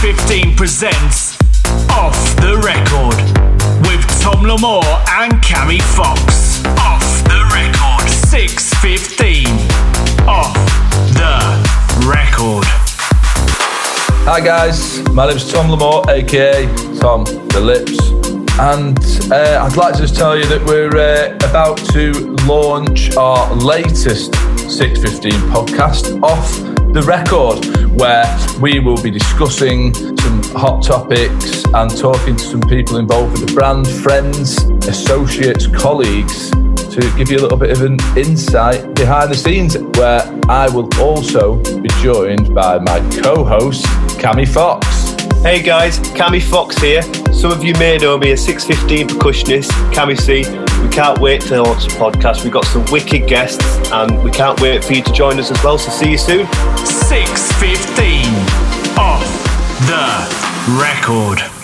615 presents Off the Record with Tom Lamore and Cammy Fox. Off the Record. 615 Off the Record. Hi guys, my name's Tom Lamore, aka Tom the Lips, and uh, I'd like to just tell you that we're uh, about to launch our latest 615 podcast off the record, where we will be discussing some hot topics and talking to some people involved with the brand, friends, associates, colleagues, to give you a little bit of an insight behind the scenes, where I will also be joined by my co-host, Cammy Fox. Hey guys, Cammy Fox here. Some of you may know me as 615 percussionist, Cammy C. We can't wait to launch the podcast. We've got some wicked guests and we can't wait for you to join us as well. So see you soon. 615 Off the Record.